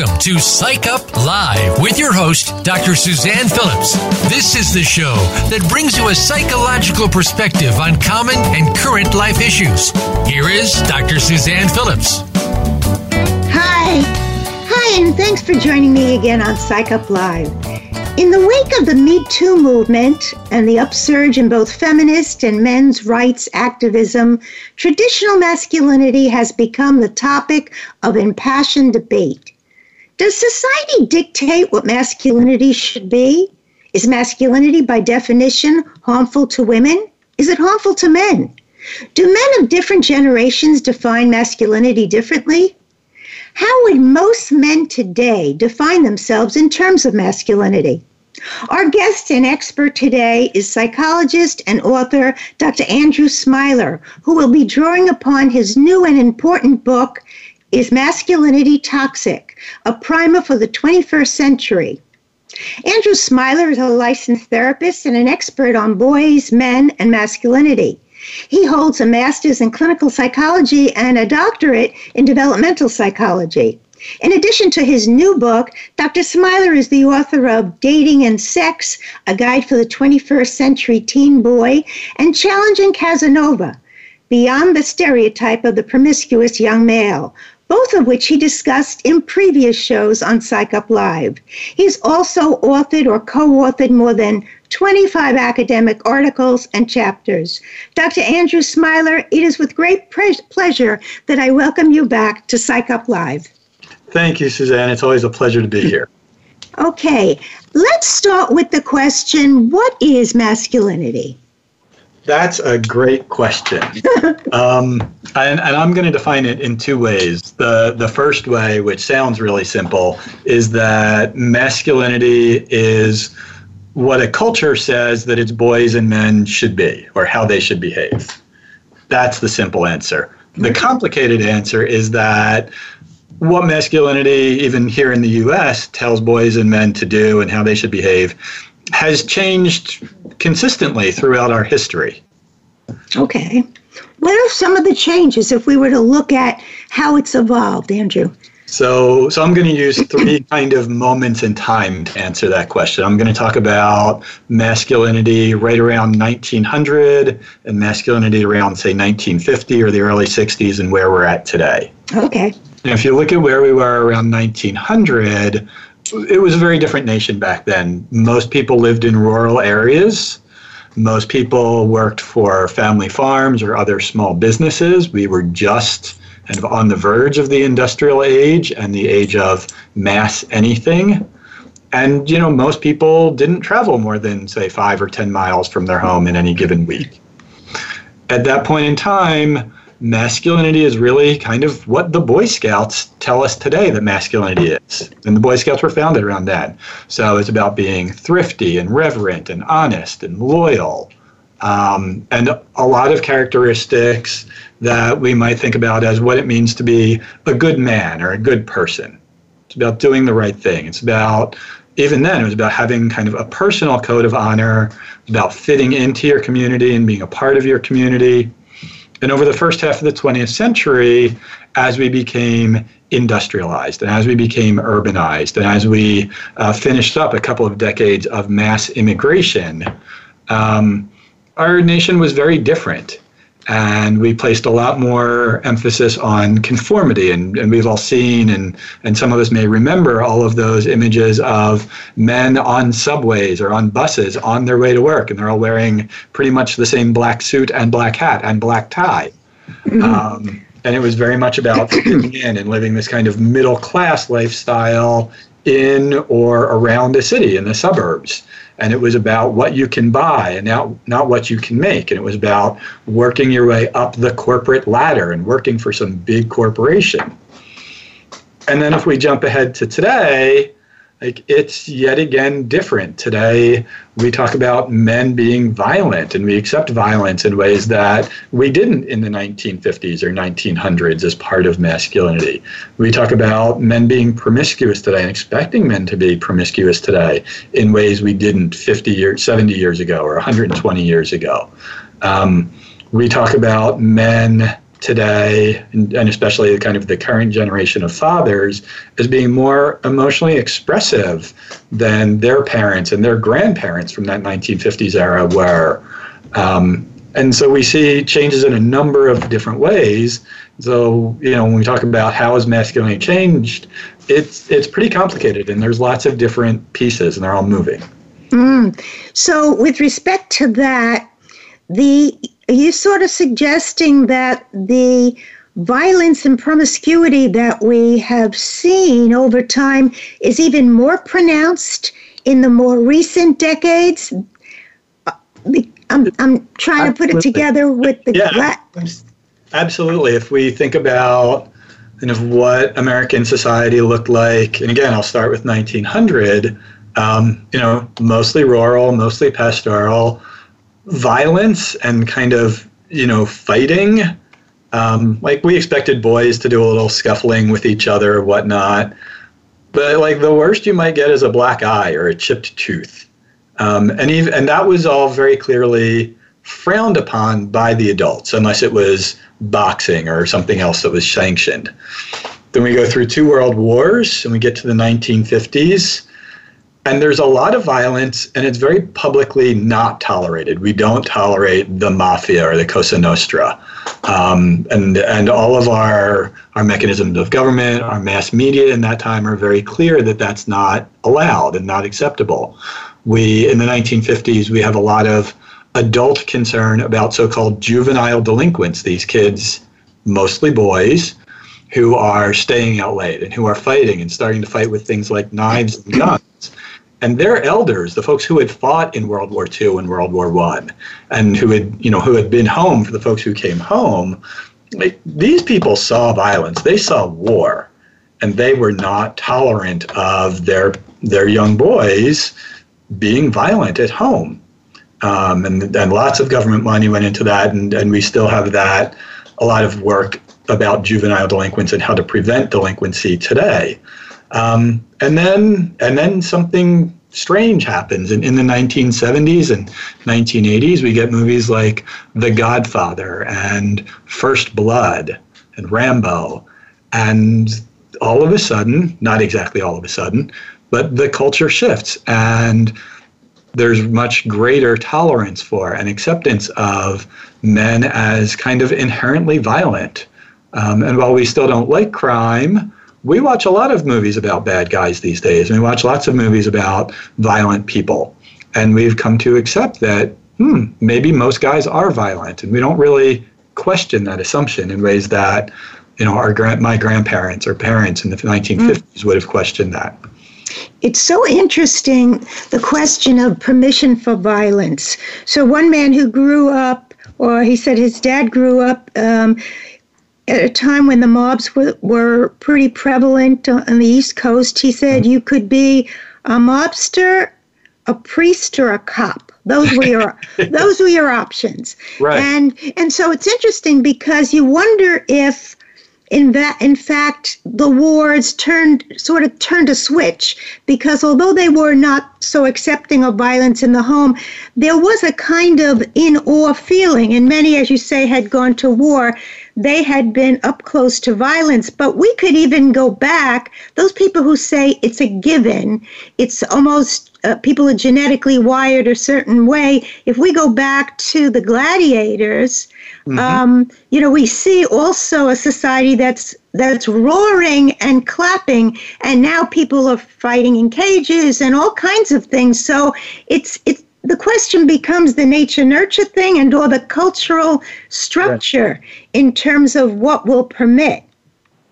Welcome to Psych Up Live with your host, Dr. Suzanne Phillips. This is the show that brings you a psychological perspective on common and current life issues. Here is Dr. Suzanne Phillips. Hi. Hi, and thanks for joining me again on Psych Up Live. In the wake of the Me Too movement and the upsurge in both feminist and men's rights activism, traditional masculinity has become the topic of impassioned debate. Does society dictate what masculinity should be? Is masculinity by definition harmful to women? Is it harmful to men? Do men of different generations define masculinity differently? How would most men today define themselves in terms of masculinity? Our guest and expert today is psychologist and author Dr. Andrew Smiler, who will be drawing upon his new and important book, Is Masculinity Toxic? a primer for the 21st century. Andrew Smiler is a licensed therapist and an expert on boys, men, and masculinity. He holds a master's in clinical psychology and a doctorate in developmental psychology. In addition to his new book, Dr. Smiler is the author of Dating and Sex, a guide for the 21st century teen boy, and Challenging Casanova, Beyond the Stereotype of the Promiscuous Young Male, both of which he discussed in previous shows on Psych Up Live. He's also authored or co authored more than 25 academic articles and chapters. Dr. Andrew Smiler, it is with great pre- pleasure that I welcome you back to Psych Up Live. Thank you, Suzanne. It's always a pleasure to be here. Okay, let's start with the question what is masculinity? That's a great question. um, and, and, I'm going to define it in two ways. The, the first way, which sounds really simple, is that masculinity is what a culture says that its boys and men should be, or how they should behave. That's the simple answer. The complicated answer is that what masculinity, even here in the US, tells boys and men to do and how they should behave has changed consistently throughout our history. Okay. What are some of the changes if we were to look at how it's evolved, Andrew? So, so I'm going to use three kind of moments in time to answer that question. I'm going to talk about masculinity right around 1900 and masculinity around, say, 1950 or the early 60s and where we're at today. Okay. And if you look at where we were around 1900, it was a very different nation back then. Most people lived in rural areas. Most people worked for family farms or other small businesses. We were just kind of on the verge of the industrial age and the age of mass anything. And, you know, most people didn't travel more than, say, five or 10 miles from their home in any given week. At that point in time, masculinity is really kind of what the Boy Scouts tell us today that masculinity is. And the Boy Scouts were founded around that. So it's about being thrifty and reverent and honest and loyal. Um, and a lot of characteristics that we might think about as what it means to be a good man or a good person. It's about doing the right thing. It's about, even then, it was about having kind of a personal code of honor, about fitting into your community and being a part of your community and over the first half of the 20th century, as we became industrialized and as we became urbanized and as we uh, finished up a couple of decades of mass immigration, um, our nation was very different. And we placed a lot more emphasis on conformity. And, and we've all seen, and, and some of us may remember, all of those images of men on subways or on buses on their way to work. And they're all wearing pretty much the same black suit and black hat and black tie. Mm-hmm. Um, and it was very much about fitting in and living this kind of middle class lifestyle in or around a city in the suburbs and it was about what you can buy and not, not what you can make. And it was about working your way up the corporate ladder and working for some big corporation. And then if we jump ahead to today, like it's yet again different. Today, we talk about men being violent and we accept violence in ways that we didn't in the 1950s or 1900s as part of masculinity. We talk about men being promiscuous today and expecting men to be promiscuous today in ways we didn't 50 years, 70 years ago or 120 years ago. Um, we talk about men today, and, and, especially kind of the current generation of fathers, as being more emotionally expressive than their parents and their grandparents from that 1950s era were. Um, and so we see changes in a number of different ways. So, you know, when we talk about how has masculinity changed, it's it's pretty complicated, and there's lots of different pieces, and they're all moving. Mm. So, with respect to that, the you sort of suggesting that the violence and promiscuity that we have seen over time is even more pronounced in the more recent decades? Uh, I'm, I'm trying to put it together with the. Yeah, gla- absolutely. If we think about kind of what American society looked like, and again, I'll start with 1900. Um, you know, mostly rural, mostly pastoral violence and kind of you know fighting. Um, like we expected boys to do a little scuffling with each other or whatnot. But like the worst you might get is a black eye or a chipped tooth. Um, and even and that was all very clearly frowned upon by the adults unless it was boxing or something else that was sanctioned. Then we go through two world wars and we get to the 1950s and there's a lot of violence and it's very publicly not tolerated. We don't tolerate the mafia or the cosa nostra. Um, and and all of our our mechanisms of government our mass media in that time are very clear that that's not allowed and not acceptable. We in the 1950s we have a lot of adult concern about so-called juvenile delinquents these kids mostly boys who are staying out late and who are fighting and starting to fight with things like knives and guns and their elders, the folks who had fought in World War II and World War One, and who had you know who had been home for the folks who came home, these people saw violence, they saw war, and they were not tolerant of their their young boys being violent at home. Um, and, and lots of government money went into that, and, and we still have that, a lot of work about juvenile delinquents and how to prevent delinquency today. Um, and then and then something strange happens in, in the 1970s and 1980s we get movies like the godfather and first blood and rambo. And all of a sudden not exactly all of a sudden but the culture shifts and there's much greater tolerance for and acceptance of men as kind of inherently violent. Um, and while we still don't like crime we watch a lot of movies about bad guys these days. And we watch lots of movies about violent people. And we've come to accept that, hmm, maybe most guys are violent. And we don't really question that assumption in ways that, you know, our grand, my grandparents or parents in the 1950s mm. would have questioned that. It's so interesting the question of permission for violence. So, one man who grew up, or he said his dad grew up um, at a time when the mobs were, were pretty prevalent on the East Coast, he said mm-hmm. you could be a mobster, a priest, or a cop. Those were your those were your options. Right. And and so it's interesting because you wonder if in that in fact the wards turned sort of turned a switch because although they were not so accepting of violence in the home there was a kind of in awe feeling and many as you say had gone to war they had been up close to violence. But we could even go back, those people who say it's a given, it's almost uh, people are genetically wired a certain way. If we go back to the gladiators, mm-hmm. um, you know, we see also a society that's that's roaring and clapping, and now people are fighting in cages and all kinds of things. So it's it's the question becomes the nature nurture thing and or the cultural structure in terms of what will permit.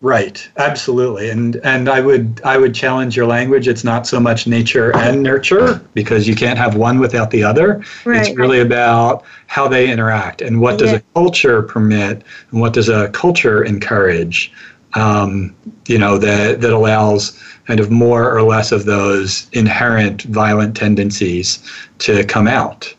Right. Absolutely. And and i would i would challenge your language. It's not so much nature and nurture because you can't have one without the other. Right. it's really about how they interact and what does a culture permit and what does a culture encourage um, you know, that, that allows kind of more or less of those inherent violent tendencies to come out.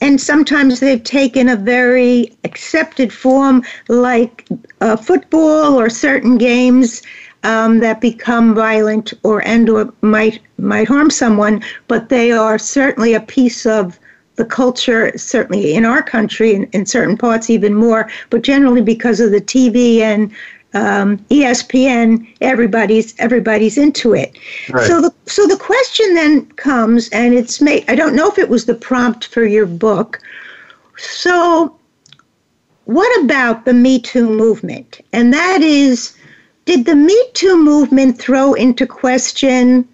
And sometimes they've taken a very accepted form, like uh, football or certain games um, that become violent or and or might might harm someone. But they are certainly a piece of the culture, certainly in our country, and in certain parts even more. But generally, because of the TV and um, ESPN, everybody's everybody's into it. Right. So the so the question then comes, and it's made. I don't know if it was the prompt for your book. So, what about the Me Too movement? And that is, did the Me Too movement throw into question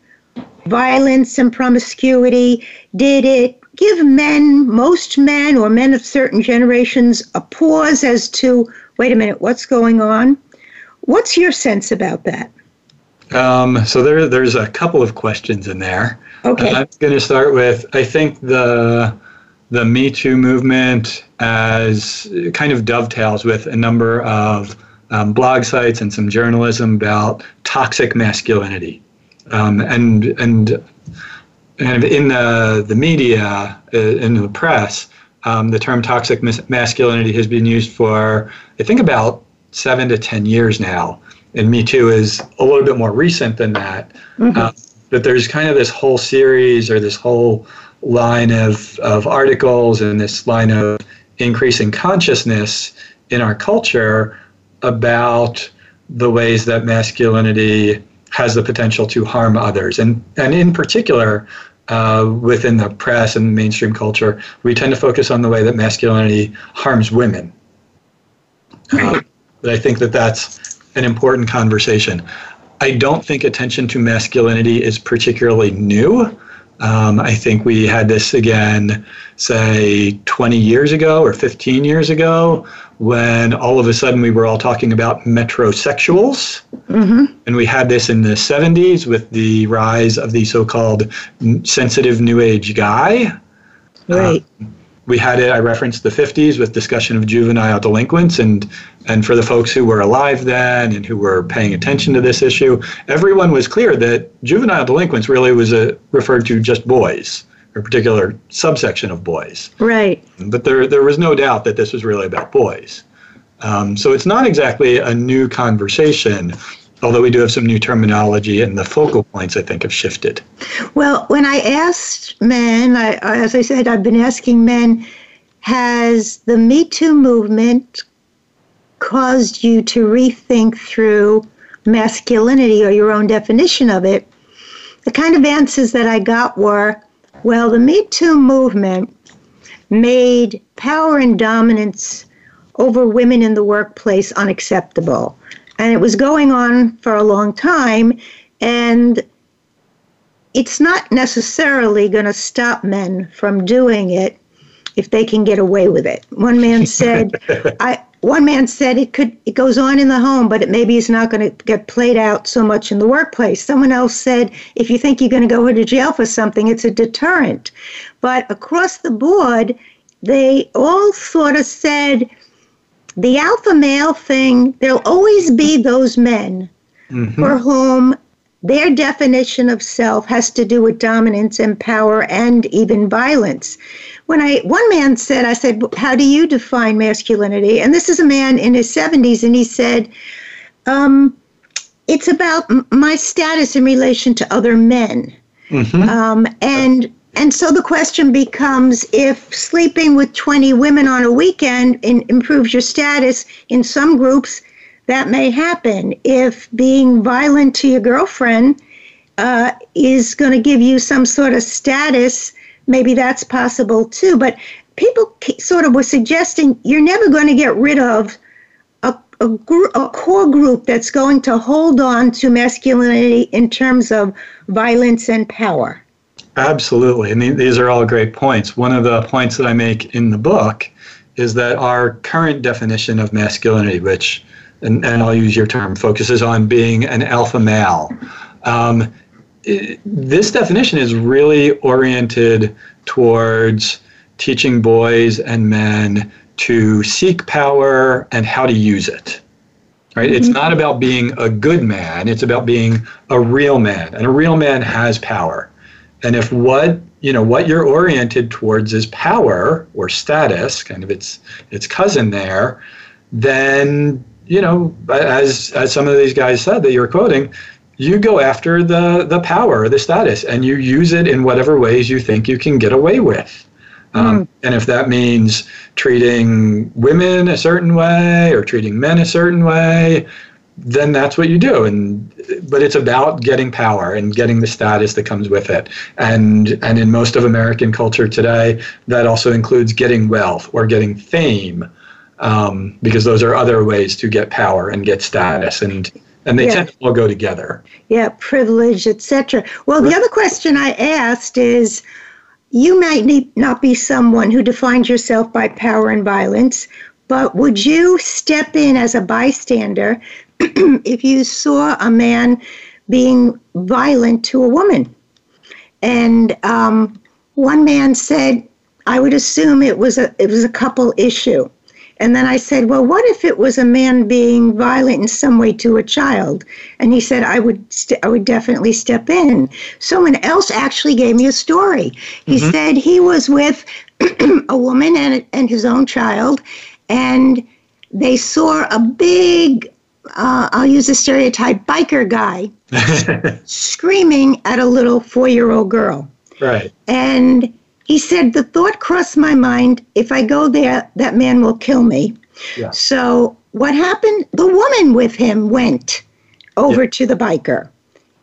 violence and promiscuity? Did it give men, most men, or men of certain generations, a pause as to wait a minute, what's going on? What's your sense about that? Um, so there, there's a couple of questions in there. Okay. I'm going to start with I think the the Me Too movement as kind of dovetails with a number of um, blog sites and some journalism about toxic masculinity, um, and and and in the the media, uh, in the press, um, the term toxic masculinity has been used for I think about seven to 10 years now. And Me Too is a little bit more recent than that. Mm-hmm. Uh, but there's kind of this whole series or this whole line of, of articles and this line of increasing consciousness in our culture about the ways that masculinity has the potential to harm others. And, and in particular, uh, within the press and mainstream culture, we tend to focus on the way that masculinity harms women. Uh, but I think that that's an important conversation. I don't think attention to masculinity is particularly new. Um, I think we had this again, say, 20 years ago or 15 years ago, when all of a sudden we were all talking about metrosexuals. Mm-hmm. And we had this in the 70s with the rise of the so called sensitive new age guy. Right. Um, we had it. I referenced the 50s with discussion of juvenile delinquents, and and for the folks who were alive then and who were paying attention to this issue, everyone was clear that juvenile delinquents really was a, referred to just boys, a particular subsection of boys. Right. But there there was no doubt that this was really about boys. Um, so it's not exactly a new conversation although we do have some new terminology and the focal points I think have shifted. Well, when I asked men, I, as I said, I've been asking men, has the Me Too movement caused you to rethink through masculinity or your own definition of it? The kind of answers that I got were, well, the Me Too movement made power and dominance over women in the workplace unacceptable and it was going on for a long time and it's not necessarily going to stop men from doing it if they can get away with it. One man said, I one man said it could it goes on in the home, but it maybe is not going to get played out so much in the workplace. Someone else said, if you think you're going to go to jail for something, it's a deterrent. But across the board, they all sort of said the alpha male thing, there'll always be those men mm-hmm. for whom their definition of self has to do with dominance and power and even violence. When I one man said, I said, "How do you define masculinity?" And this is a man in his 70s, and he said, um, "It's about my status in relation to other men." Mm-hmm. Um, and and so the question becomes if sleeping with 20 women on a weekend in, improves your status in some groups, that may happen. If being violent to your girlfriend uh, is going to give you some sort of status, maybe that's possible too. But people sort of were suggesting you're never going to get rid of a, a, gr- a core group that's going to hold on to masculinity in terms of violence and power. Absolutely. And these are all great points. One of the points that I make in the book is that our current definition of masculinity, which, and, and I'll use your term, focuses on being an alpha male. Um, it, this definition is really oriented towards teaching boys and men to seek power and how to use it. right? Mm-hmm. It's not about being a good man, it's about being a real man. And a real man has power. And if what you know what you're oriented towards is power or status, kind of its its cousin there, then you know, as as some of these guys said that you're quoting, you go after the the power, the status, and you use it in whatever ways you think you can get away with. Um, mm. And if that means treating women a certain way or treating men a certain way, then that's what you do. And but it's about getting power and getting the status that comes with it. And and in most of American culture today, that also includes getting wealth or getting fame, um, because those are other ways to get power and get status. And and they yeah. tend to all go together. Yeah, privilege, etc. Well, the other question I asked is you might not be someone who defines yourself by power and violence, but would you step in as a bystander if you saw a man being violent to a woman? And um, one man said, I would assume it was a it was a couple issue. And then I said, Well, what if it was a man being violent in some way to a child? And he said, I would, st- I would definitely step in. Someone else actually gave me a story. He mm-hmm. said he was with a woman and, and his own child, and they saw a big, uh, I'll use a stereotype, biker guy screaming at a little four year old girl. Right. And he said, The thought crossed my mind if I go there, that man will kill me. Yeah. So, what happened? The woman with him went over yeah. to the biker,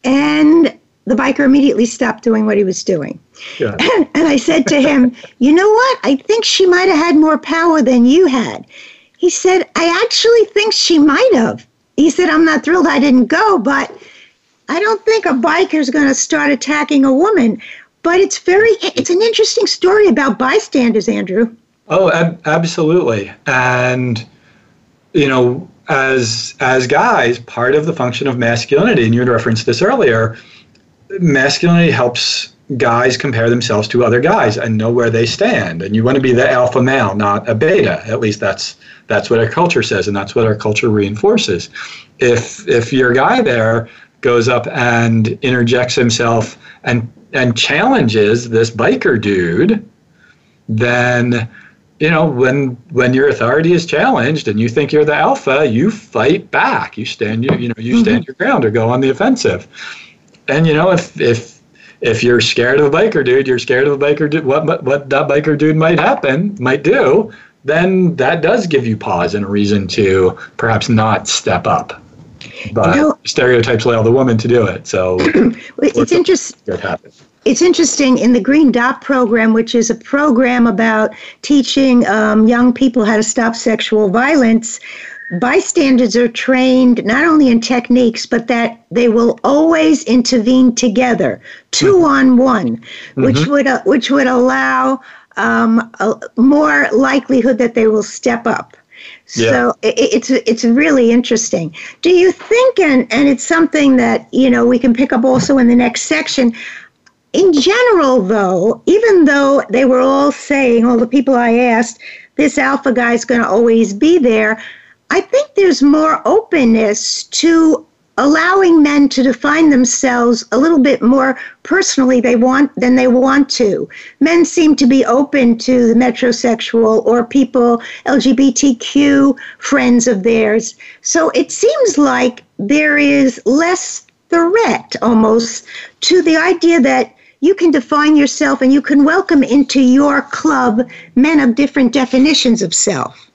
and the biker immediately stopped doing what he was doing. Yeah. And, and I said to him, You know what? I think she might have had more power than you had. He said, I actually think she might have. He said, I'm not thrilled I didn't go, but I don't think a biker's going to start attacking a woman. But it's very it's an interesting story about bystanders, Andrew. Oh, ab- absolutely. And you know, as as guys, part of the function of masculinity, and you had referenced this earlier, masculinity helps guys compare themselves to other guys and know where they stand. And you want to be the alpha male, not a beta. At least that's that's what our culture says, and that's what our culture reinforces. If if your guy there goes up and interjects himself and and challenges this biker dude, then you know when when your authority is challenged and you think you're the alpha, you fight back. You stand you you know you stand mm-hmm. your ground or go on the offensive. And you know if if if you're scared of a biker dude, you're scared of a biker dude. What what that biker dude might happen might do, then that does give you pause and a reason to perhaps not step up. But you know, stereotypes allow the woman to do it. So it's interesting. It's interesting in the Green Dot program, which is a program about teaching um, young people how to stop sexual violence. Bystanders are trained not only in techniques, but that they will always intervene together, two mm-hmm. on one, mm-hmm. which would uh, which would allow um, a more likelihood that they will step up. So yeah. it, it's it's really interesting. Do you think, and and it's something that you know we can pick up also in the next section. In general, though, even though they were all saying, all the people I asked, this alpha guy is going to always be there, I think there's more openness to allowing men to define themselves a little bit more personally they want than they want to. Men seem to be open to the metrosexual or people LGBTQ friends of theirs. So it seems like there is less threat almost to the idea that you can define yourself and you can welcome into your club men of different definitions of self.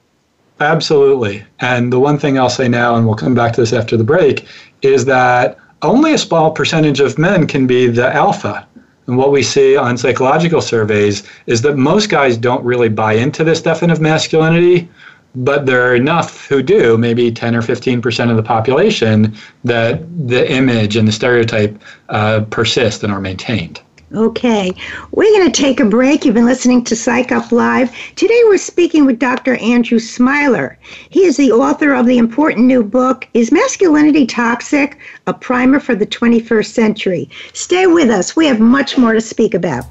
Absolutely. And the one thing I'll say now, and we'll come back to this after the break, is that only a small percentage of men can be the alpha. And what we see on psychological surveys is that most guys don't really buy into this definition of masculinity, but there are enough who do, maybe 10 or 15% of the population, that the image and the stereotype uh, persist and are maintained. Okay, we're going to take a break. You've been listening to Psych Up Live. Today we're speaking with Dr. Andrew Smiler. He is the author of the important new book, Is Masculinity Toxic? A Primer for the 21st Century. Stay with us, we have much more to speak about.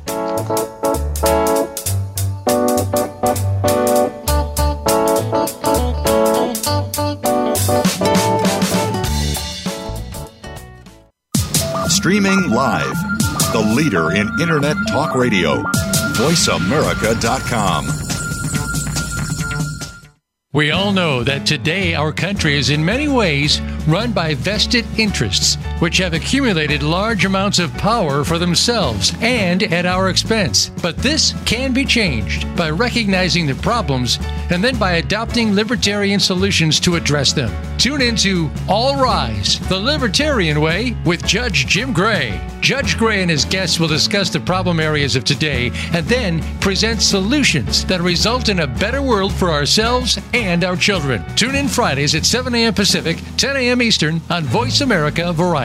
Streaming live the leader in Internet talk radio. VoiceAmerica.com. We all know that today our country is in many ways run by vested interests, which have accumulated large amounts of power for themselves and at our expense. But this can be changed by recognizing the problems and then by adopting libertarian solutions to address them. Tune into All Rise, the Libertarian Way with Judge Jim Gray. Judge Gray and his guests will discuss the problem areas of today and then present solutions that result in a better world for ourselves and our children. Tune in Fridays at 7 a.m. Pacific, 10 a.m. Eastern on Voice America Variety.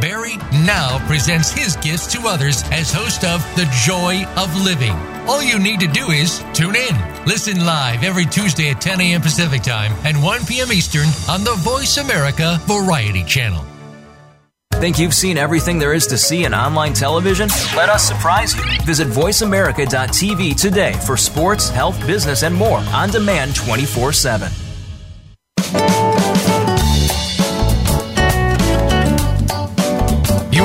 Barry now presents his gifts to others as host of The Joy of Living. All you need to do is tune in. Listen live every Tuesday at 10 a.m. Pacific Time and 1 p.m. Eastern on the Voice America Variety Channel. Think you've seen everything there is to see in online television? Let us surprise you. Visit VoiceAmerica.tv today for sports, health, business, and more on demand 24 7.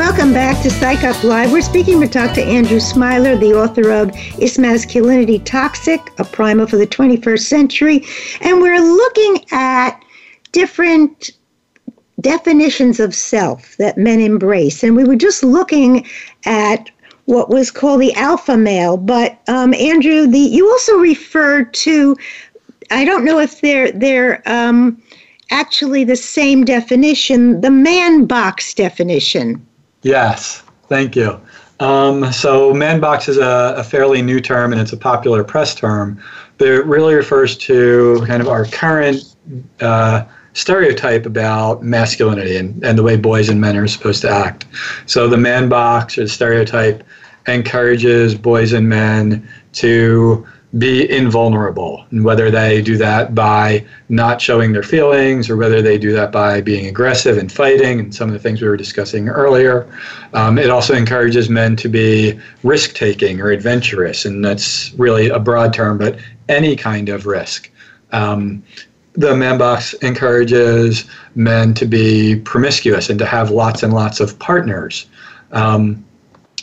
Welcome back to Psych Up Live. We're speaking with Dr. Andrew Smiler, the author of Is Masculinity Toxic? A Primer for the 21st Century. And we're looking at different definitions of self that men embrace. And we were just looking at what was called the alpha male. But um, Andrew, the you also referred to, I don't know if they're they're um, actually the same definition, the man box definition. Yes, thank you. Um, so, man box is a, a, fairly new term and it's a popular press term, but it really refers to kind of our current uh, stereotype about masculinity and, and the way boys and men are supposed to act. So, the man box or the stereotype encourages boys and men to be invulnerable, and whether they do that by not showing their feelings or whether they do that by being aggressive and fighting, and some of the things we were discussing earlier. Um, it also encourages men to be risk taking or adventurous, and that's really a broad term, but any kind of risk. Um, the man box encourages men to be promiscuous and to have lots and lots of partners. Um,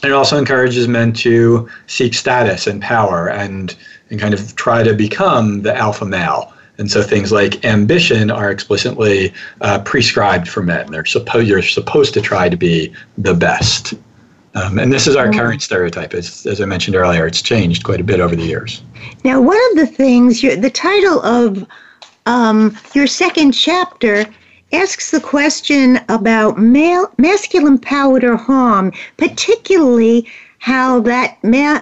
it also encourages men to seek status and power and and kind of try to become the alpha male. And so things like ambition are explicitly uh, prescribed for men. They're supposed you're supposed to try to be the best. Um, and this is our current stereotype. As, as I mentioned earlier, it's changed quite a bit over the years. Now, one of the things, the title of um, your second chapter asks the question about male, masculine power or harm, particularly how that ma-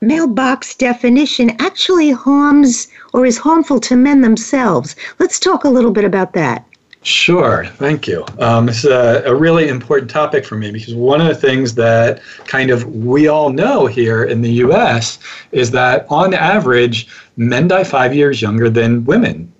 man box definition actually harms or is harmful to men themselves. Let's talk a little bit about that. Sure, thank you. Um, is a, a, really important topic for me because one of the things that kind of we all know here in the US is that on average, men die five years younger than women.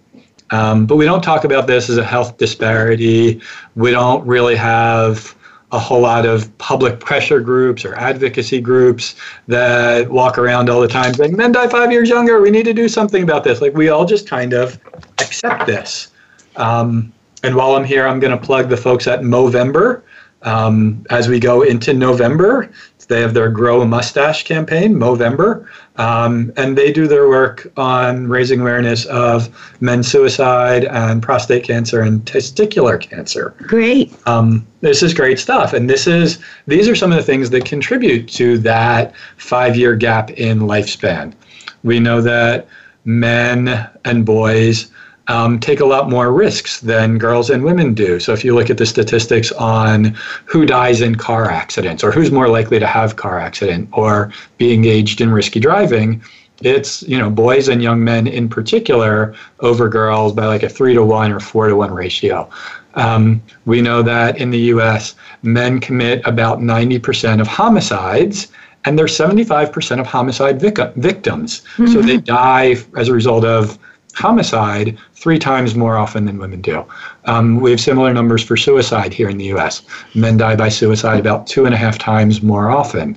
Um, but we don't talk about this as a health disparity. We don't really have a whole lot of public pressure groups or advocacy groups that walk around all the time saying men die five years younger. We need to do something about this. Like we all just kind of accept this. Um, and while i'm here i'm going to plug the folks at movember um, as we go into november they have their grow a mustache campaign movember um, and they do their work on raising awareness of men's suicide and prostate cancer and testicular cancer. Great. Um, this is great stuff, and this is these are some of the things that contribute to that five-year gap in lifespan. We know that men and boys um, take a lot more risks than girls and women do. So if you look at the statistics on who dies in car accidents or who's more likely to have car accident or be engaged in risky driving, it's you know boys and young men in particular over girls by like a three to one or four to one ratio. Um, we know that in the U.S., men commit about 90% of homicides, and they're 75% of homicide vic- victims. Mm-hmm. So they die as a result of homicide three times more often than women do. Um, we have similar numbers for suicide here in the US. Men die by suicide about two and a half times more often.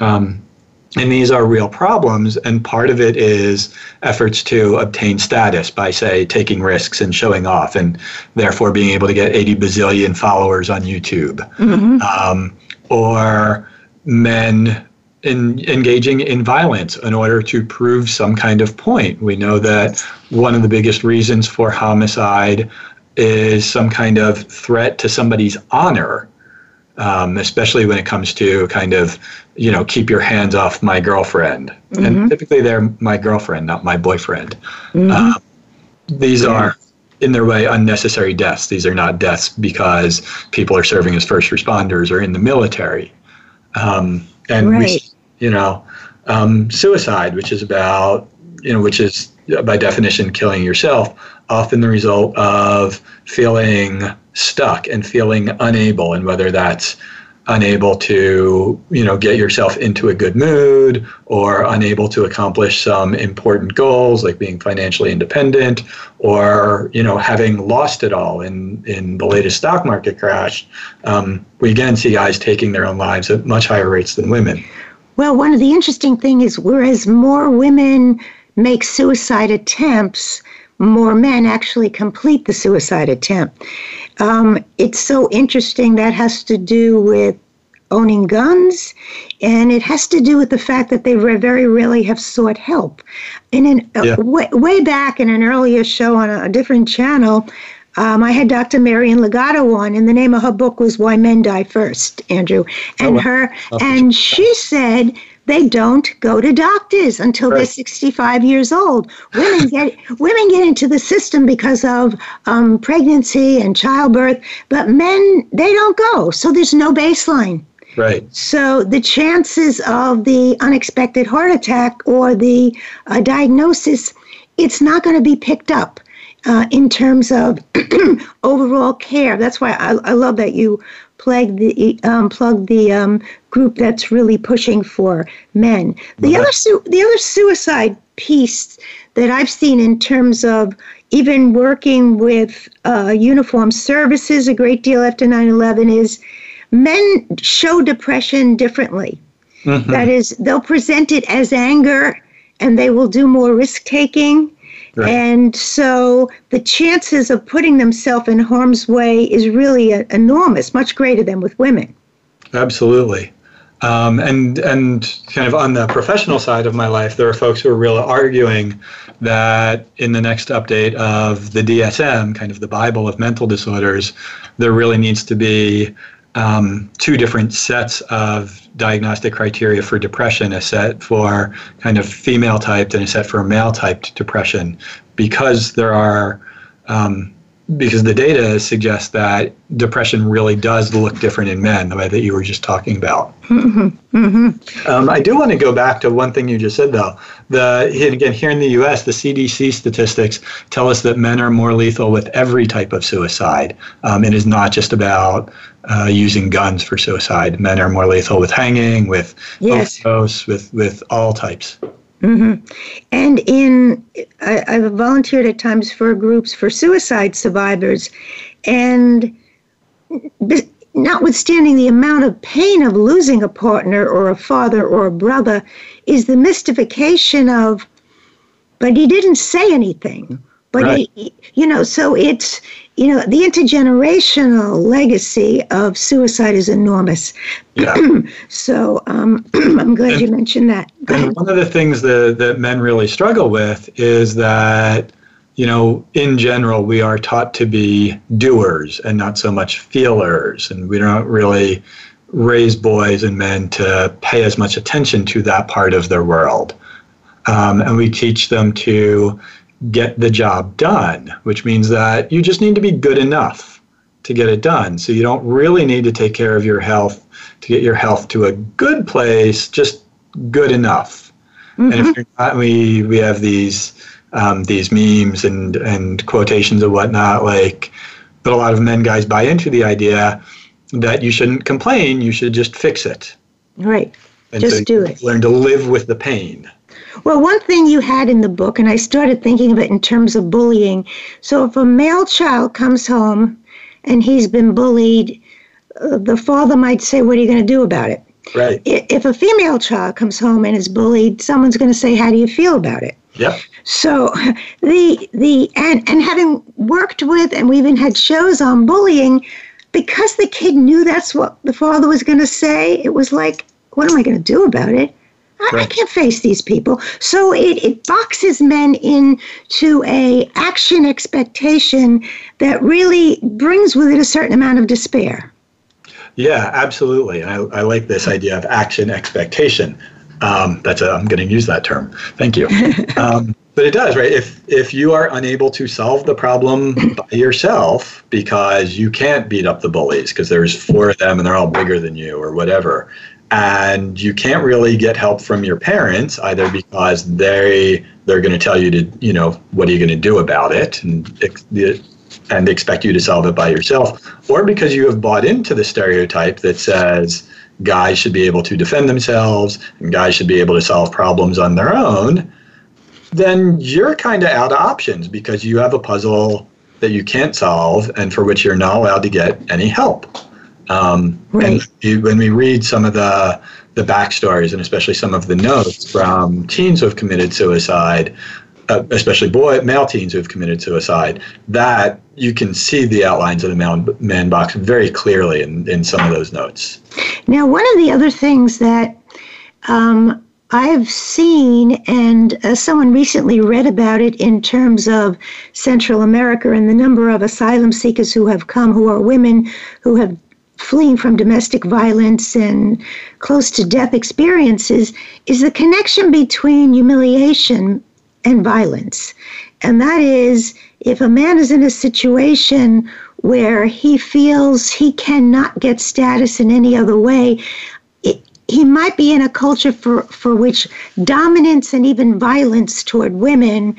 Um, and these are real problems, and part of it is efforts to obtain status by, say, taking risks and showing off, and therefore being able to get 80 bazillion followers on YouTube. Mm-hmm. Um, or men in engaging in violence in order to prove some kind of point. We know that one of the biggest reasons for homicide is some kind of threat to somebody's honor, um, especially when it comes to kind of, you know, keep your hands off my girlfriend. Mm-hmm. And typically they're my girlfriend, not my boyfriend. Mm-hmm. Uh, these yeah. are in their way unnecessary deaths. These are not deaths because people are serving as first responders or in the military. Um, and right. we, you know, um, suicide, which is about, you know, which is by definition killing yourself, often the result of feeling stuck and feeling unable, and whether that's unable to you know get yourself into a good mood or unable to accomplish some important goals like being financially independent or you know having lost it all in in the latest stock market crash um, we again see guys taking their own lives at much higher rates than women well one of the interesting things is whereas more women make suicide attempts more men actually complete the suicide attempt. Um, it's so interesting. That has to do with owning guns, and it has to do with the fact that they very rarely have sought help. And in, uh, yeah. way, way, back in an earlier show on a, a different channel, um, I had Dr. Marianne Legato on, and the name of her book was "Why Men Die First, Andrew. And oh, her, oh, and she said they don't go to doctors until right. they're 65 years old. Women get women get into the system because of um, pregnancy and childbirth, but men they don't go. So there's no baseline. Right. So the chances of the unexpected heart attack or the uh, diagnosis, it's not going to be picked up. Uh, in terms of overall care. That's why I, I love that you plug the um, plug the um, group that's really pushing for men. The other su- the other suicide piece that I've seen in terms of even working with uh, uniform services a great deal after 9/11 is men show depression differently. Mm-hmm. That is, they'll present it as anger, and they will do more risk taking Right. And so the chances of putting themselves in harm's way is really a, enormous, much greater than with women. Absolutely. Um, and and kind of on the professional side of my life, there are folks who are really arguing that in the next update of the DSM, kind of the Bible of mental disorders, there really needs to be um, two different sets of diagnostic criteria for depression a set for kind of female typed and a set for male typed depression. Because there are um, because the data suggests that depression really does look different in men, the way that you were just talking about. Mm-hmm. Mm-hmm. Um, I do want to go back to one thing you just said, though. The again here in the U.S., the CDC statistics tell us that men are more lethal with every type of suicide. Um, it is not just about uh, using guns for suicide. Men are more lethal with hanging, with yes. overdose, with with all types. Mm-hmm. And in, I, I've volunteered at times for groups for suicide survivors, and notwithstanding the amount of pain of losing a partner or a father or a brother, is the mystification of, but he didn't say anything. But right. he, you know, so it's you know the intergenerational legacy of suicide is enormous. Yeah. so um, I'm glad and, you mentioned that. One of the things that that men really struggle with is that you know in general we are taught to be doers and not so much feelers, and we don't really raise boys and men to pay as much attention to that part of their world. Um, and we teach them to get the job done, which means that you just need to be good enough to get it done. So you don't really need to take care of your health to get your health to a good place, just good enough. Mm-hmm. And if you're not, we we have these um, these memes and and quotations and whatnot, like, but a lot of men guys buy into the idea that you shouldn't complain, you should just fix it. Right. And just so do it. Learn to live with the pain. Well, one thing you had in the book, and I started thinking of it in terms of bullying. So, if a male child comes home and he's been bullied, uh, the father might say, What are you going to do about it? Right. If a female child comes home and is bullied, someone's going to say, How do you feel about it? Yeah. So the the and and having worked with and we even had shows on bullying, because the kid knew that's what the father was going to say, it was like, what am I going to do about it? I, right. I, can't face these people. So it, it boxes men into a action expectation that really brings with it a certain amount of despair. Yeah, absolutely. I, I like this idea of action expectation. Um, that's a, I'm going to use that term. Thank you. Um, but it does, right? If if you are unable to solve the problem by yourself because you can't beat up the bullies because there's four of them and they're all bigger than you or whatever, and you can't really get help from your parents either because they they're going to tell you to you know what are you going to do about it and and expect you to solve it by yourself, or because you have bought into the stereotype that says guys should be able to defend themselves and guys should be able to solve problems on their own then you're kind of out of options because you have a puzzle that you can't solve and for which you're not allowed to get any help. Um, right. And you, when we read some of the the backstories and especially some of the notes from teens who have committed suicide, uh, especially boy male teens who have committed suicide, that you can see the outlines of the man, man box very clearly in, in some of those notes. Now, one of the other things that um, I've seen, and uh, someone recently read about it in terms of Central America and the number of asylum seekers who have come, who are women who have fleeing from domestic violence and close to death experiences, is the connection between humiliation and violence. And that is, if a man is in a situation where he feels he cannot get status in any other way, he might be in a culture for, for which dominance and even violence toward women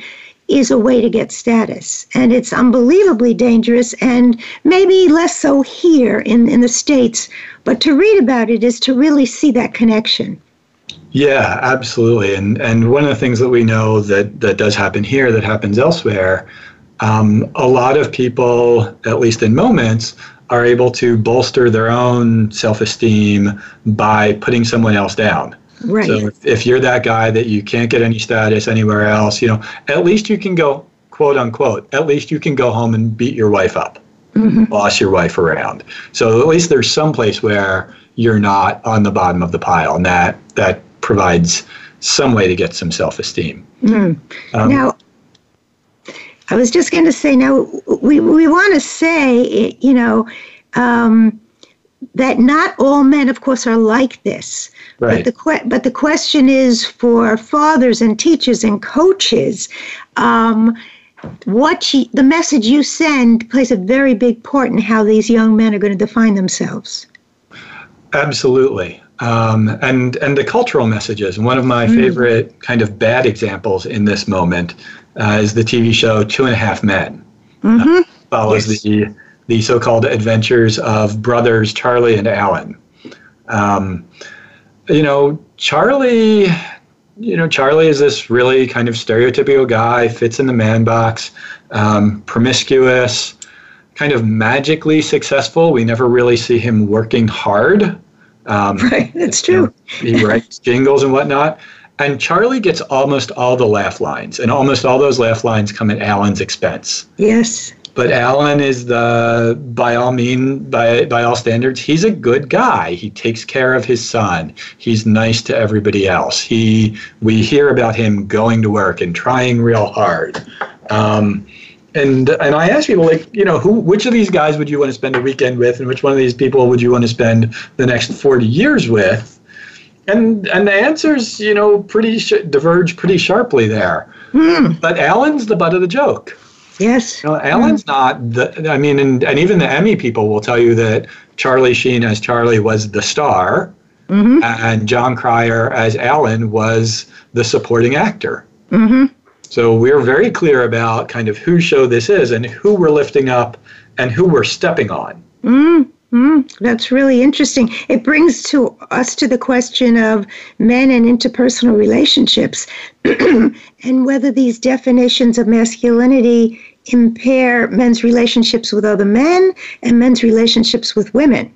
is a way to get status. And it's unbelievably dangerous and maybe less so here in, in the States. But to read about it is to really see that connection. Yeah, absolutely. And and one of the things that we know that, that does happen here that happens elsewhere, um, a lot of people, at least in moments, are able to bolster their own self-esteem by putting someone else down. Right. So if, if you're that guy that you can't get any status anywhere else, you know, at least you can go quote unquote. At least you can go home and beat your wife up, mm-hmm. boss your wife around. So at least there's some place where you're not on the bottom of the pile, and that that provides some way to get some self-esteem. Mm. Um, now, I was just going to say now we we want to say you know um, that not all men, of course, are like this. Right. But the que- but the question is for fathers and teachers and coaches. Um, what you, the message you send plays a very big part in how these young men are going to define themselves. Absolutely. Um, and and the cultural messages. One of my mm. favorite kind of bad examples in this moment uh, is the TV show Two and a Half Men. Mm-hmm. Uh, follows yes. the the so-called adventures of brothers Charlie and Alan. Um, you know, Charlie. You know, Charlie is this really kind of stereotypical guy, fits in the man box, um, promiscuous, kind of magically successful. We never really see him working hard. Um, right, that's true. You know, he writes jingles and whatnot. And Charlie gets almost all the laugh lines, and almost all those laugh lines come at Alan's expense. Yes. But Alan is the, by all mean, by by all standards, he's a good guy. He takes care of his son. He's nice to everybody else. He, we hear about him going to work and trying real hard. Um, and and I ask people like, you know, who, which of these guys would you want to spend a weekend with, and which one of these people would you want to spend the next forty years with? and and the answers you know pretty sh- diverge pretty sharply there Mm. But Alan's the butt of the joke. Yes. You know, Alan's mm. not the, I mean, and, and even the Emmy people will tell you that Charlie Sheen as Charlie was the star, mm-hmm. and Jon Cryer as Alan was the supporting actor. Mm-hmm. So we're very clear about kind of whose show this is and who we're lifting up and who we're stepping on. Mm. Mm, that's really interesting. It brings to us to the question of men and interpersonal relationships and whether these definitions of masculinity impair men's relationships with other men and men's relationships with women.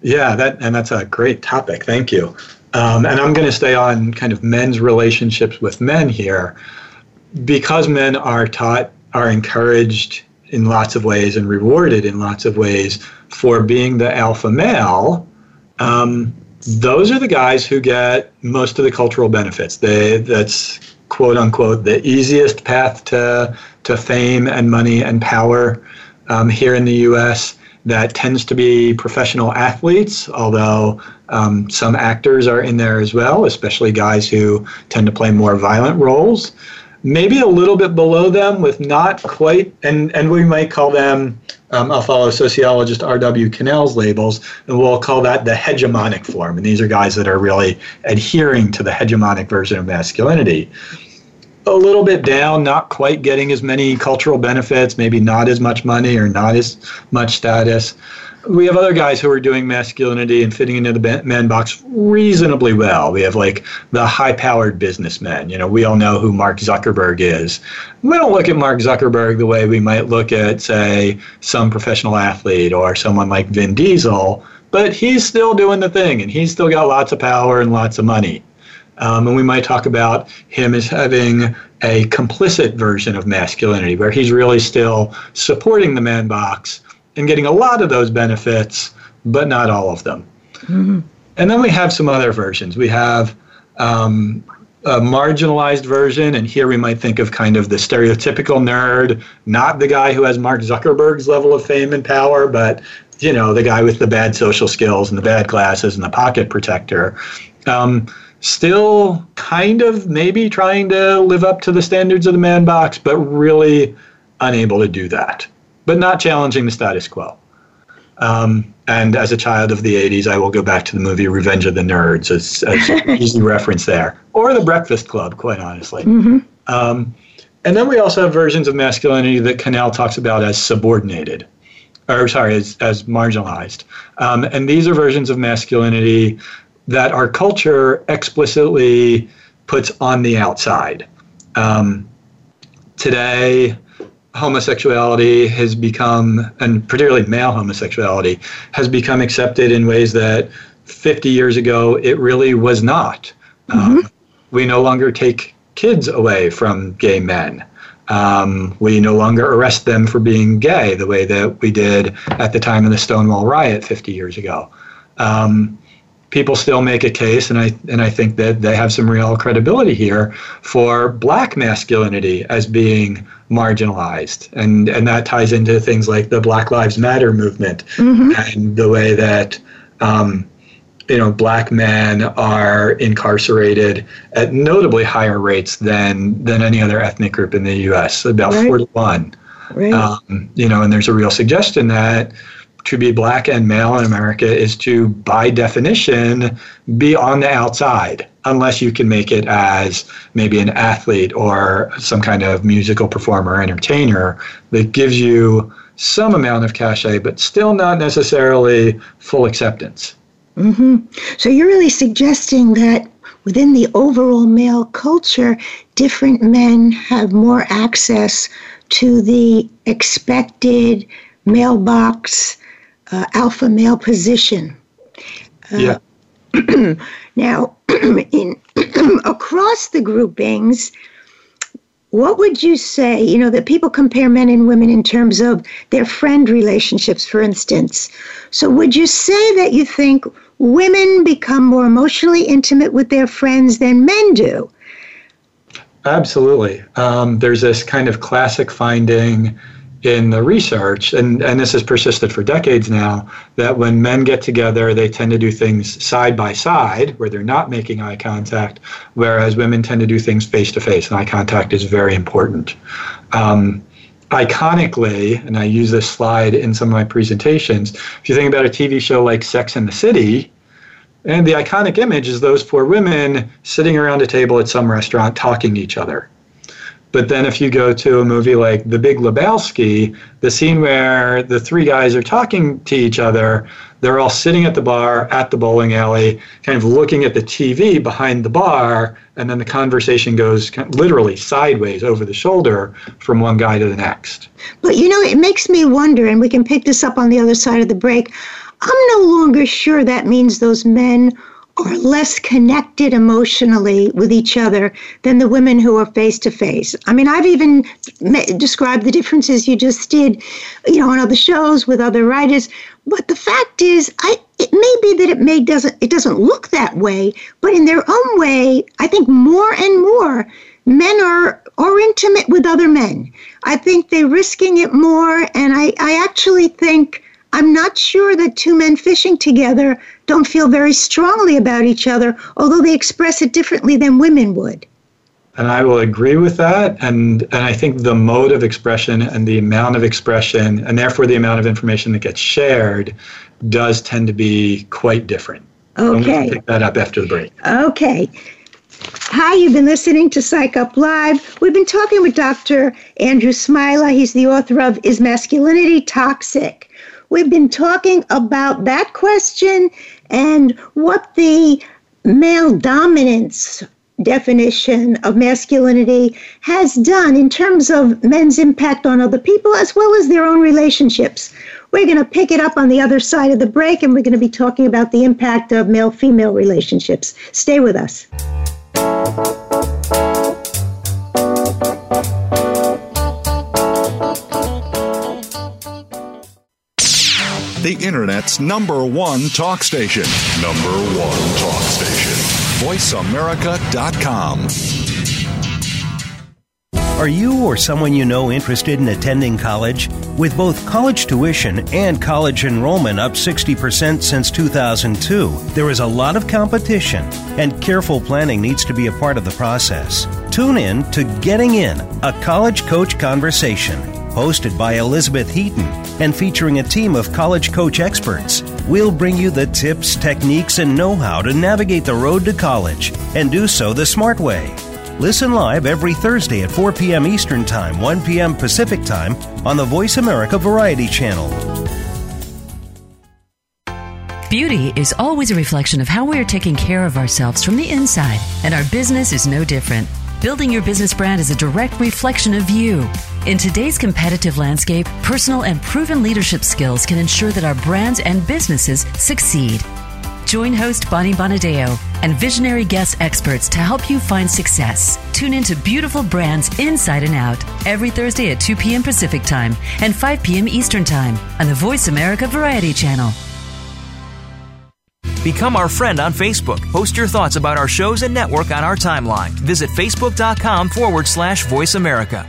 Yeah, that and that's a great topic. Thank you. Um, and I'm going to stay on kind of men's relationships with men here because men are taught, are encouraged in lots of ways and rewarded in lots of ways for being the alpha male, um, those are the guys who get most of the cultural benefits. They, that's quote unquote the easiest path to, to fame and money and power um, here in the US. That tends to be professional athletes, although um, some actors are in there as well, especially guys who tend to play more violent roles maybe a little bit below them with not quite, and, and we might call them, um, I'll follow sociologist R.W. Connell's labels, and we'll call that the hegemonic form. And these are guys that are really adhering to the hegemonic version of masculinity. A little bit down, not quite getting as many cultural benefits, maybe not as much money or not as much status we have other guys who are doing masculinity and fitting into the man box reasonably well. We have like the high powered businessmen. You know, we all know who Mark Zuckerberg is. We don't look at Mark Zuckerberg the way we might look at, say, some professional athlete or someone like Vin Diesel, but he's still doing the thing and he's still got lots of power and lots of money. Um, and we might talk about him as having a complicit version of masculinity where he's really still supporting the man box and getting a lot of those benefits, but not all of them. Mm-hmm. And then we have some other versions. We have um, a marginalized version, and here we might think of kind of the stereotypical nerd, not the guy who has Mark Zuckerberg's level of fame and power, but you know the guy with the bad social skills and the bad glasses and the pocket protector. Um, still kind of maybe trying to live up to the standards of the man box, but really unable to do that but not challenging the status quo. Um, and as a child of the 80s, I will go back to the movie Revenge of the Nerds as, as an easy reference there, or The Breakfast Club, quite honestly. Mm-hmm. Um, and then we also have versions of masculinity that Connell talks about as subordinated, or sorry, as, as marginalized. Um, and these are versions of masculinity that our culture explicitly puts on the outside. Um, today, homosexuality has become, and particularly male homosexuality, has become accepted in ways that 50 years ago it really was not. Mm-hmm. Um, we no longer take kids away from gay men. Um, we no longer arrest them for being gay the way that we did at the time of the Stonewall riot 50 years ago. Um, people still make a case, and I and I think that they have some real credibility here for black masculinity as being marginalized, and and that ties into things like the Black Lives Matter movement mm-hmm. and the way that. Um, you know, black men are incarcerated at notably higher rates than than any other ethnic group in the U.S. About right. four to one. Right. Um, you know, and there's a real suggestion that to be black and male in America is to, by definition, be on the outside, unless you can make it as maybe an athlete or some kind of musical performer entertainer that gives you some amount of cachet, but still not necessarily full acceptance. Mm-hmm. So you're really suggesting that within the overall male culture, different men have more access to the expected mailbox uh, alpha male position. Uh, yeah. now, in across the groupings, what would you say? You know that people compare men and women in terms of their friend relationships, for instance. So, would you say that you think women become more emotionally intimate with their friends than men do? Absolutely. Um, there's this kind of classic finding in the research, and, and this has persisted for decades now, that when men get together, they tend to do things side by side, where they're not making eye contact, whereas women tend to do things face to face, and eye contact is very important. Um, iconically, and I use this slide in some of my presentations, if you think about a TV show like Sex and the City, and the iconic image is those four women sitting around a table at some restaurant talking to each other. But then if you go to a movie like The Big Lebowski, the scene where the three guys are talking to each other, they're all sitting at the bar at the bowling alley, kind of looking at the TV behind the bar, and then the conversation goes literally sideways over the shoulder from one guy to the next. But you know, it makes me wonder, and we can pick this up on the other side of the break. I'm no longer sure that means those men are less connected emotionally with each other than the women who are face to face. I mean, I've even described the differences you just did, you know, on other shows with other writers. But the fact is, I it may be that it may doesn't it doesn't look that way, but in their own way, I think more and more men are are intimate with other men. I think they're risking it more, and I I actually think I'm not sure that two men fishing together don't feel very strongly about each other, although they express it differently than women would. And I will agree with that. And, and I think the mode of expression and the amount of expression, and therefore the amount of information that gets shared, does tend to be quite different. Okay. pick that up after the break. Okay. Hi, you've been listening to Psych Up Live. We've been talking with Dr. Andrew Smiler. He's the author of Is Masculinity Toxic? We've been talking about that question and what the male dominance definition of masculinity has done in terms of men's impact on other people as well as their own relationships. We're going to pick it up on the other side of the break and we're going to be talking about the impact of male female relationships. Stay with us. The Internet's number one talk station. Number one talk station. VoiceAmerica.com. Are you or someone you know interested in attending college? With both college tuition and college enrollment up 60% since 2002, there is a lot of competition, and careful planning needs to be a part of the process. Tune in to Getting In, a college coach conversation hosted by Elizabeth Heaton and featuring a team of college coach experts. We'll bring you the tips, techniques, and know how to navigate the road to college and do so the smart way. Listen live every Thursday at 4 p.m. Eastern Time, 1 p.m. Pacific Time on the Voice America Variety Channel. Beauty is always a reflection of how we are taking care of ourselves from the inside, and our business is no different. Building your business brand is a direct reflection of you. In today's competitive landscape, personal and proven leadership skills can ensure that our brands and businesses succeed. Join host Bonnie Bonadeo and visionary guest experts to help you find success. Tune into Beautiful Brands Inside and Out every Thursday at 2 p.m. Pacific Time and 5 p.m. Eastern Time on the Voice America Variety Channel. Become our friend on Facebook. Post your thoughts about our shows and network on our timeline. Visit facebook.com forward slash voice America.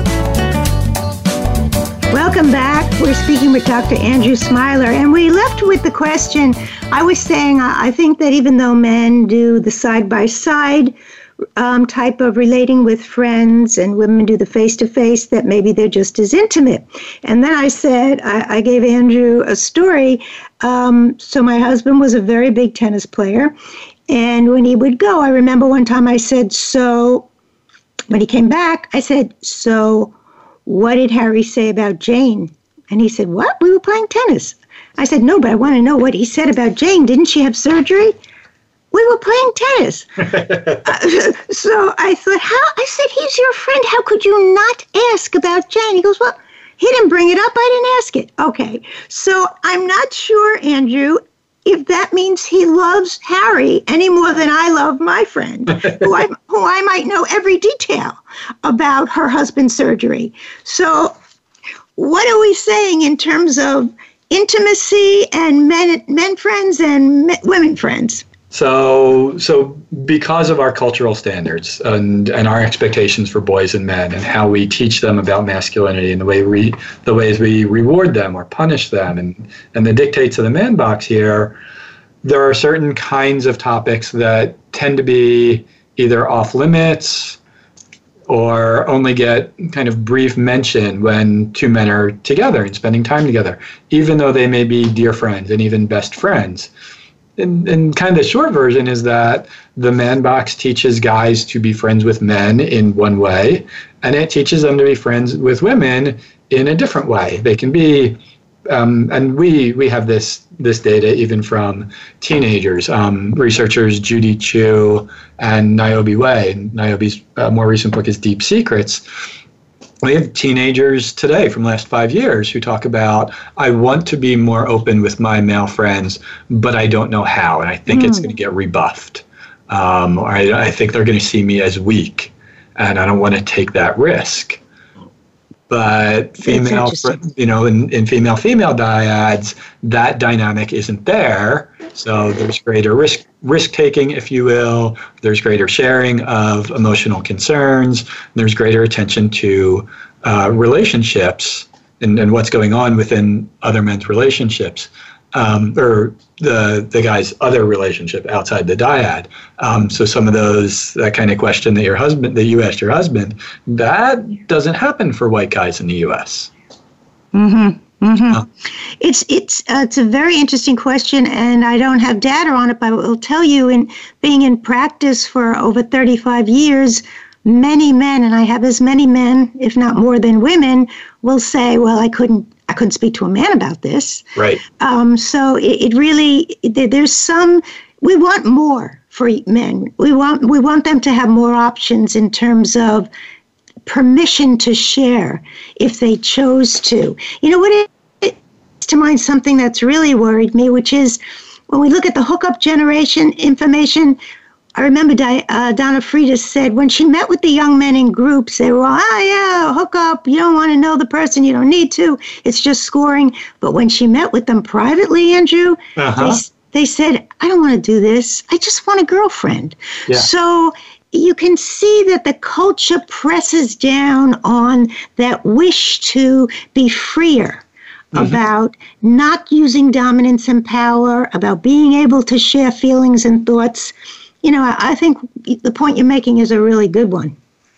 Welcome back. We're speaking with Dr. Andrew Smiler, and we left with the question. I was saying, I think that even though men do the side by side type of relating with friends and women do the face to face, that maybe they're just as intimate. And then I said, I, I gave Andrew a story. Um, so my husband was a very big tennis player. And when he would go, I remember one time I said, So when he came back, I said, So what did Harry say about Jane? And he said, What? We were playing tennis. I said, No, but I want to know what he said about Jane. Didn't she have surgery? We were playing tennis. uh, so I thought, How? I said, He's your friend. How could you not ask about Jane? He goes, Well, He didn't bring it up. I didn't ask it. Okay. So I'm not sure, Andrew, if that means he loves Harry any more than I love my friend, who, I, who I might know every detail about her husband's surgery. So, what are we saying in terms of intimacy and men, men friends and men, women friends? So, so because of our cultural standards and, and our expectations for boys and men and how we teach them about masculinity and the way we the ways we reward them or punish them and, and the dictates of the man box here, there are certain kinds of topics that tend to be either off limits or only get kind of brief mention when two men are together and spending time together, even though they may be dear friends and even best friends and kind of the short version is that the man box teaches guys to be friends with men in one way, and it teaches them to be friends with women in a different way. They can be, um, and we we have this this data even from teenagers. Um, researchers Judy Chu and Niobe Way. Niobe's uh, more recent book is Deep Secrets we have teenagers today from last five years who talk about i want to be more open with my male friends but i don't know how and i think mm. it's hmm. going to get rebuffed um, or I, I, think they're going to see me as weak and i don't want to take that risk but female you know in, in female female dyads that dynamic isn't there so there's greater risk risk taking, if you will. There's greater sharing of emotional concerns. There's greater attention to uh, relationships and, and what's going on within other men's relationships. Um, or the the guy's other relationship outside the dyad. Um, so some of those that kind of question that your husband that you asked your husband that doesn't happen for white guys in the U.S. Mm-hmm. Mm-hmm. It's it's uh, it's a very interesting question, and I don't have data on it, but I will tell you, in being in practice for over 35 years, many men, and I have as many men, if not more than women, will say, "Well, I couldn't I couldn't speak to a man about this." Right. Um, so it, it really there's some we want more for men. We want we want them to have more options in terms of permission to share if they chose to. You know what? It, to mind something that's really worried me, which is when we look at the hookup generation information. I remember Di, uh, Donna Freitas said when she met with the young men in groups, they were, ah, oh, yeah, hook up. You don't want to know the person. You don't need to. It's just scoring. But when she met with them privately, Andrew, uh-huh. they, they said, I don't want to do this. I just want a girlfriend. Yeah. So you can see that the culture presses down on that wish to be freer. Mm-hmm. About not using dominance and power, about being able to share feelings and thoughts. You know, I, I think the point you're making is a really good one.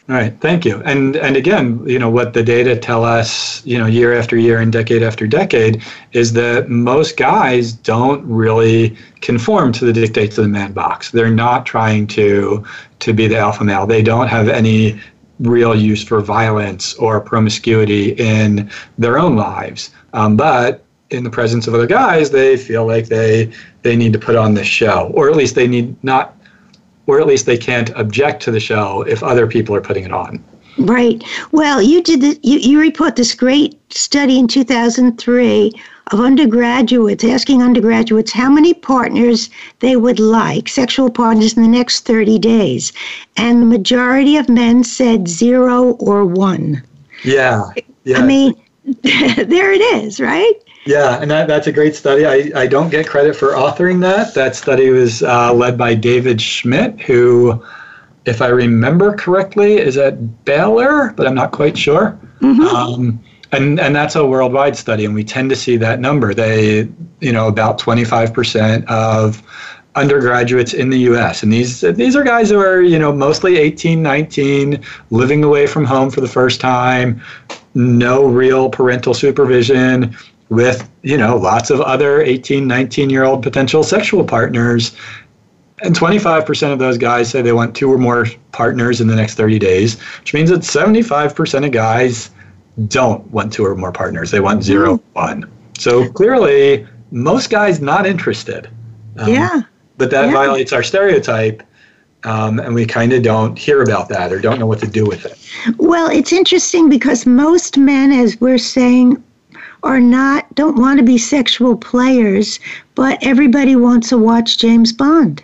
All right, thank you. And and again, you know what the data tell us, you know, year after year and decade after decade, is that most guys don't really conform to the dictates of the man box. They're not trying to to be the alpha male. They don't have any real use for violence or promiscuity in their own lives. Um, but in the presence of other guys, they feel like they they need to put on this show, or at least they need not or at least they can't object to the show if other people are putting it on. Right. Well, you did the, you, you report this great study in 2003 of undergraduates asking undergraduates how many partners they would like, sexual partners, in the next 30 days. And the majority of men said zero or one. Yeah. yeah. I mean, there it is, right? Yeah, and that, that's a great study. I, I don't get credit for authoring that. That study was uh, led by David Schmitt, who, if I remember correctly, is at Baylor, but I'm not quite sure. Mm-hmm. Um, and, and that's a worldwide study, and we tend to see that number. They, you know, about 25% of undergraduates in the US. And these these are guys who are, you know, mostly 18, 19, living away from home for the first time, no real parental supervision, with you know lots of other 18 19 year old potential sexual partners and 25% of those guys say they want two or more partners in the next 30 days which means that 75% of guys don't want two or more partners they want zero mm. one so clearly most guys not interested um, yeah but that yeah. violates our stereotype Um, and we kind of don't hear about that or don't know what to do with it. Well, it's interesting because most men, as we're saying, are not don't want to be sexual players, but everybody wants to watch James Bond.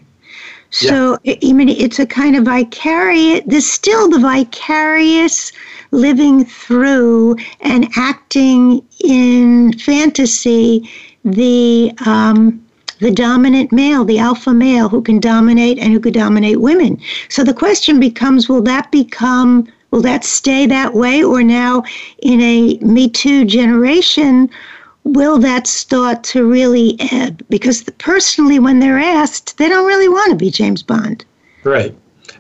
So yeah. I mean, it's a kind of vicarious. There's still the vicarious living through and acting in fantasy the um, the dominant male, the alpha male who can dominate and who could dominate women. So the question becomes will that become, will that stay that way? Or now in a Me Too generation, will that start to really ebb? Because personally, when they're asked, they don't really want to be James Bond. Right.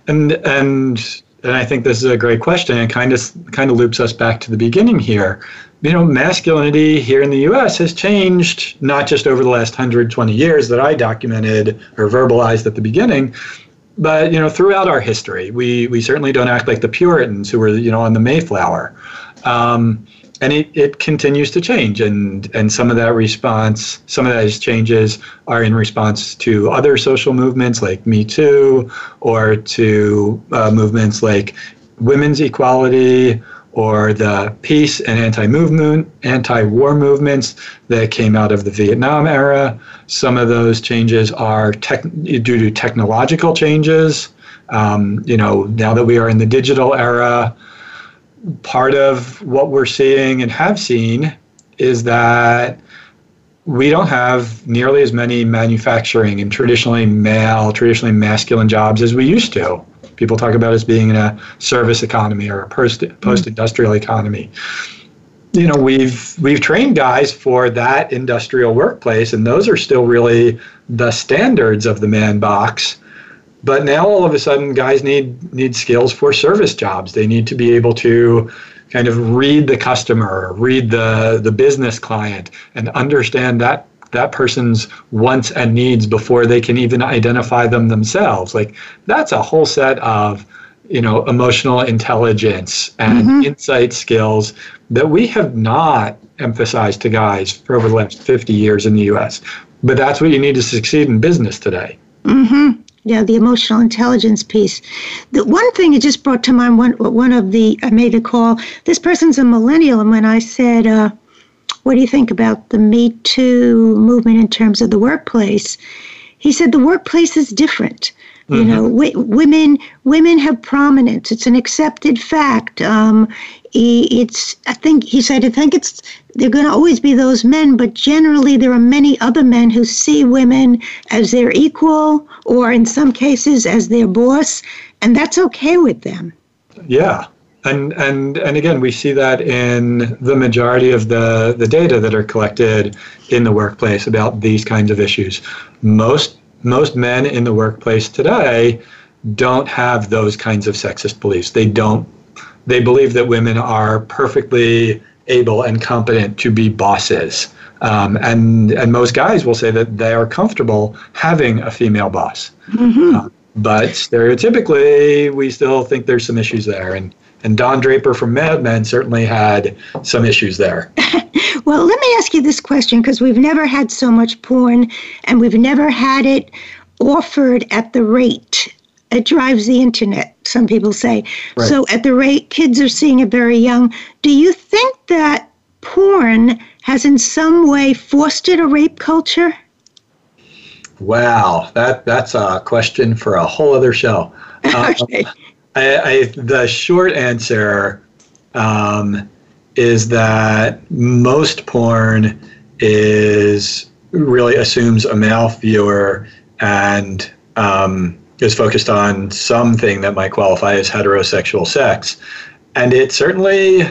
And, and, and I think this is a great question. It kind of kind of loops us back to the beginning here you know, masculinity here in the U.S. has changed not just over the last 120 years that I documented or verbalized at the beginning, but you know, throughout our history, we we certainly don't act like the Puritans who were you know on the Mayflower, um, and it, it continues to change, and and some of that response, some of those changes are in response to other social movements like Me Too, or to uh, movements like women's equality or the peace and anti-movement, anti-war movements that came out of the Vietnam era. Some of those changes are tech, due to technological changes. Um, you know, now that we are in the digital era, part of what we're seeing and have seen is that we don't have nearly as many manufacturing and traditionally male, traditionally masculine jobs as we used to people talk about as being in a service economy or a post mm-hmm. industrial economy. You know, we've we've trained guys for that industrial workplace, and those are still really the standards of the man box. But now all of a sudden, guys need need skills for service jobs. They need to be able to kind of read the customer, read the the business client, and understand that that person's wants and needs before they can even identify them themselves. Like that's a whole set of you know emotional intelligence and mm-hmm. insight skills that we have not emphasized to guys for over the last 50 years in the US. But that's what you need to succeed in business today. Mm-hmm. Yeah, the emotional intelligence piece. The one thing it just brought to mind one one of the I made a call. This person's a millennial, and when I said, uh, what do you think about the Me Too movement in terms of the workplace? He said the workplace is different. Mm-hmm. You know, w- women women have prominence. It's an accepted fact. Um, it's I think he said I think it's they're going to always be those men, but generally there are many other men who see women as their equal, or in some cases as their boss, and that's okay with them. Yeah, and and and again, we see that in the majority of the the data that are collected in the workplace about these kinds of issues. Most most men in the workplace today don't have those kinds of sexist beliefs. They don't. They believe that women are perfectly able and competent to be bosses. Um, and and most guys will say that they are comfortable having a female boss. Mm-hmm. Uh, but stereotypically, we still think there's some issues there. And and Don Draper from Mad Men certainly had some issues there. well, let me ask you this question because we've never had so much porn and we've never had it offered at the rate it drives the internet, some people say. Right. So, at the rate kids are seeing it very young, do you think that porn has in some way fostered a rape culture? Wow, that that's a question for a whole other show. okay. Um, I, I, the short answer um, is that most porn is really assumes a male viewer and um, is focused on something that might qualify as heterosexual sex, and it certainly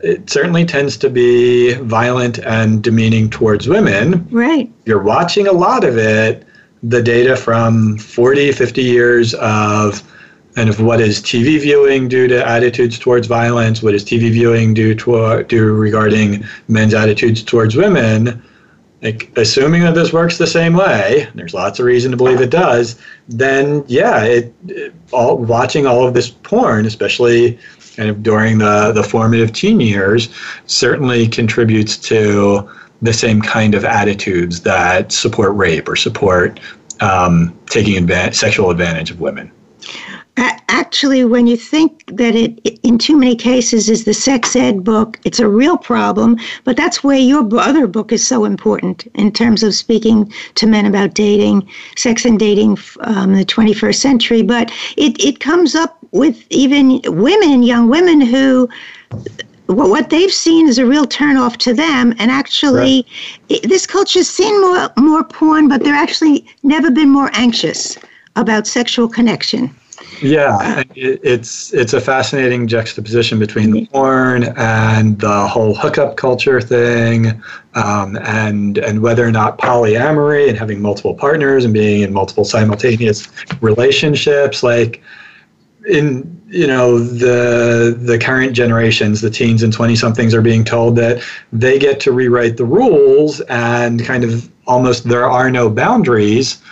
it certainly tends to be violent and demeaning towards women. Right. You're watching a lot of it. The data from 40, 50 years of and of what is TV viewing due to attitudes towards violence, what is TV viewing due to due regarding men's attitudes towards women, like assuming that this works the same way, there's lots of reason to believe it does. Then yeah, it, it all watching all of this porn, especially kind of during the the formative teen years, certainly contributes to the same kind of attitudes that support rape or support um, taking advantage, sexual advantage of women. Actually, when you think that it, in too many cases, is the sex ed book, it's a real problem. But that's where your other book is so important in terms of speaking to men about dating, sex and dating um, in the 21st century. But it, it comes up with even women, young women who what they've seen is a real turnoff to them. And actually, right. this culture's seen more more porn, but they're actually never been more anxious about sexual connection. Yeah, it's it's a fascinating juxtaposition between the porn and the whole hookup culture thing, um, and and whether or not polyamory and having multiple partners and being in multiple simultaneous relationships, like in you know the the current generations the teens and 20 somethings are being told that they get to rewrite the rules and kind of almost there are no boundaries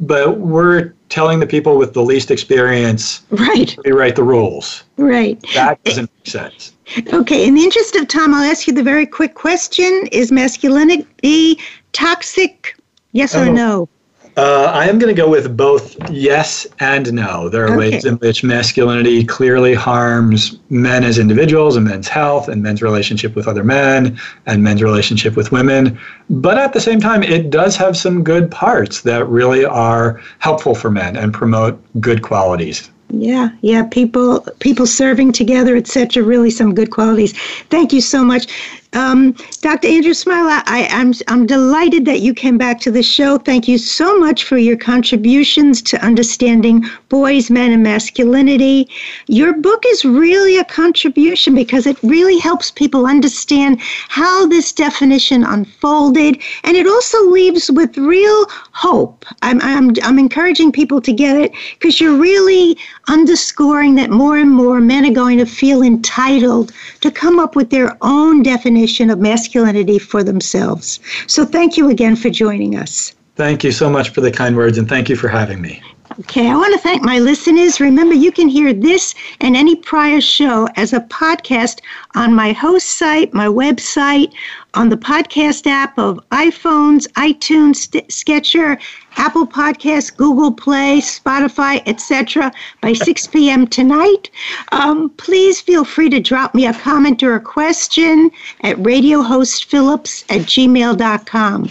but we're telling the people with the least experience right. rewrite the rules. Right. That doesn't make sense. Okay in the interest of time i'll ask you the very quick question. Is masculinity toxic? Yes or oh. no uh, I am going to go with both yes and no. There are okay. ways in which masculinity clearly harms men as individuals and men's health and men's relationship with other men and men's relationship with women. But at the same time, it does have some good parts that really are helpful for men and promote good qualities. Yeah, yeah, people people serving together, etc. Really, some good qualities. Thank you so much. Um, Dr. Andrew Smile, I, I'm, I'm delighted that you came back to the show. Thank you so much for your contributions to understanding boys, men, and masculinity. Your book is really a contribution because it really helps people understand how this definition unfolded, and it also leaves with real hope. I'm, I'm, I'm encouraging people to get it because you're really underscoring that more and more men are going to feel entitled to come up with their own definition definition of masculinity for themselves. So thank you again for joining us. Thank you so much for the kind words and thank you for having me. Okay, I want to thank my listeners. Remember, you can hear this and any prior show as a podcast on my host site, my website, on the podcast app of iPhones, iTunes, St- Stitcher, Apple Podcasts, Google Play, Spotify, etc. by 6 p.m. tonight. Um, please feel free to drop me a comment or a question at radiohostphillips at gmail.com.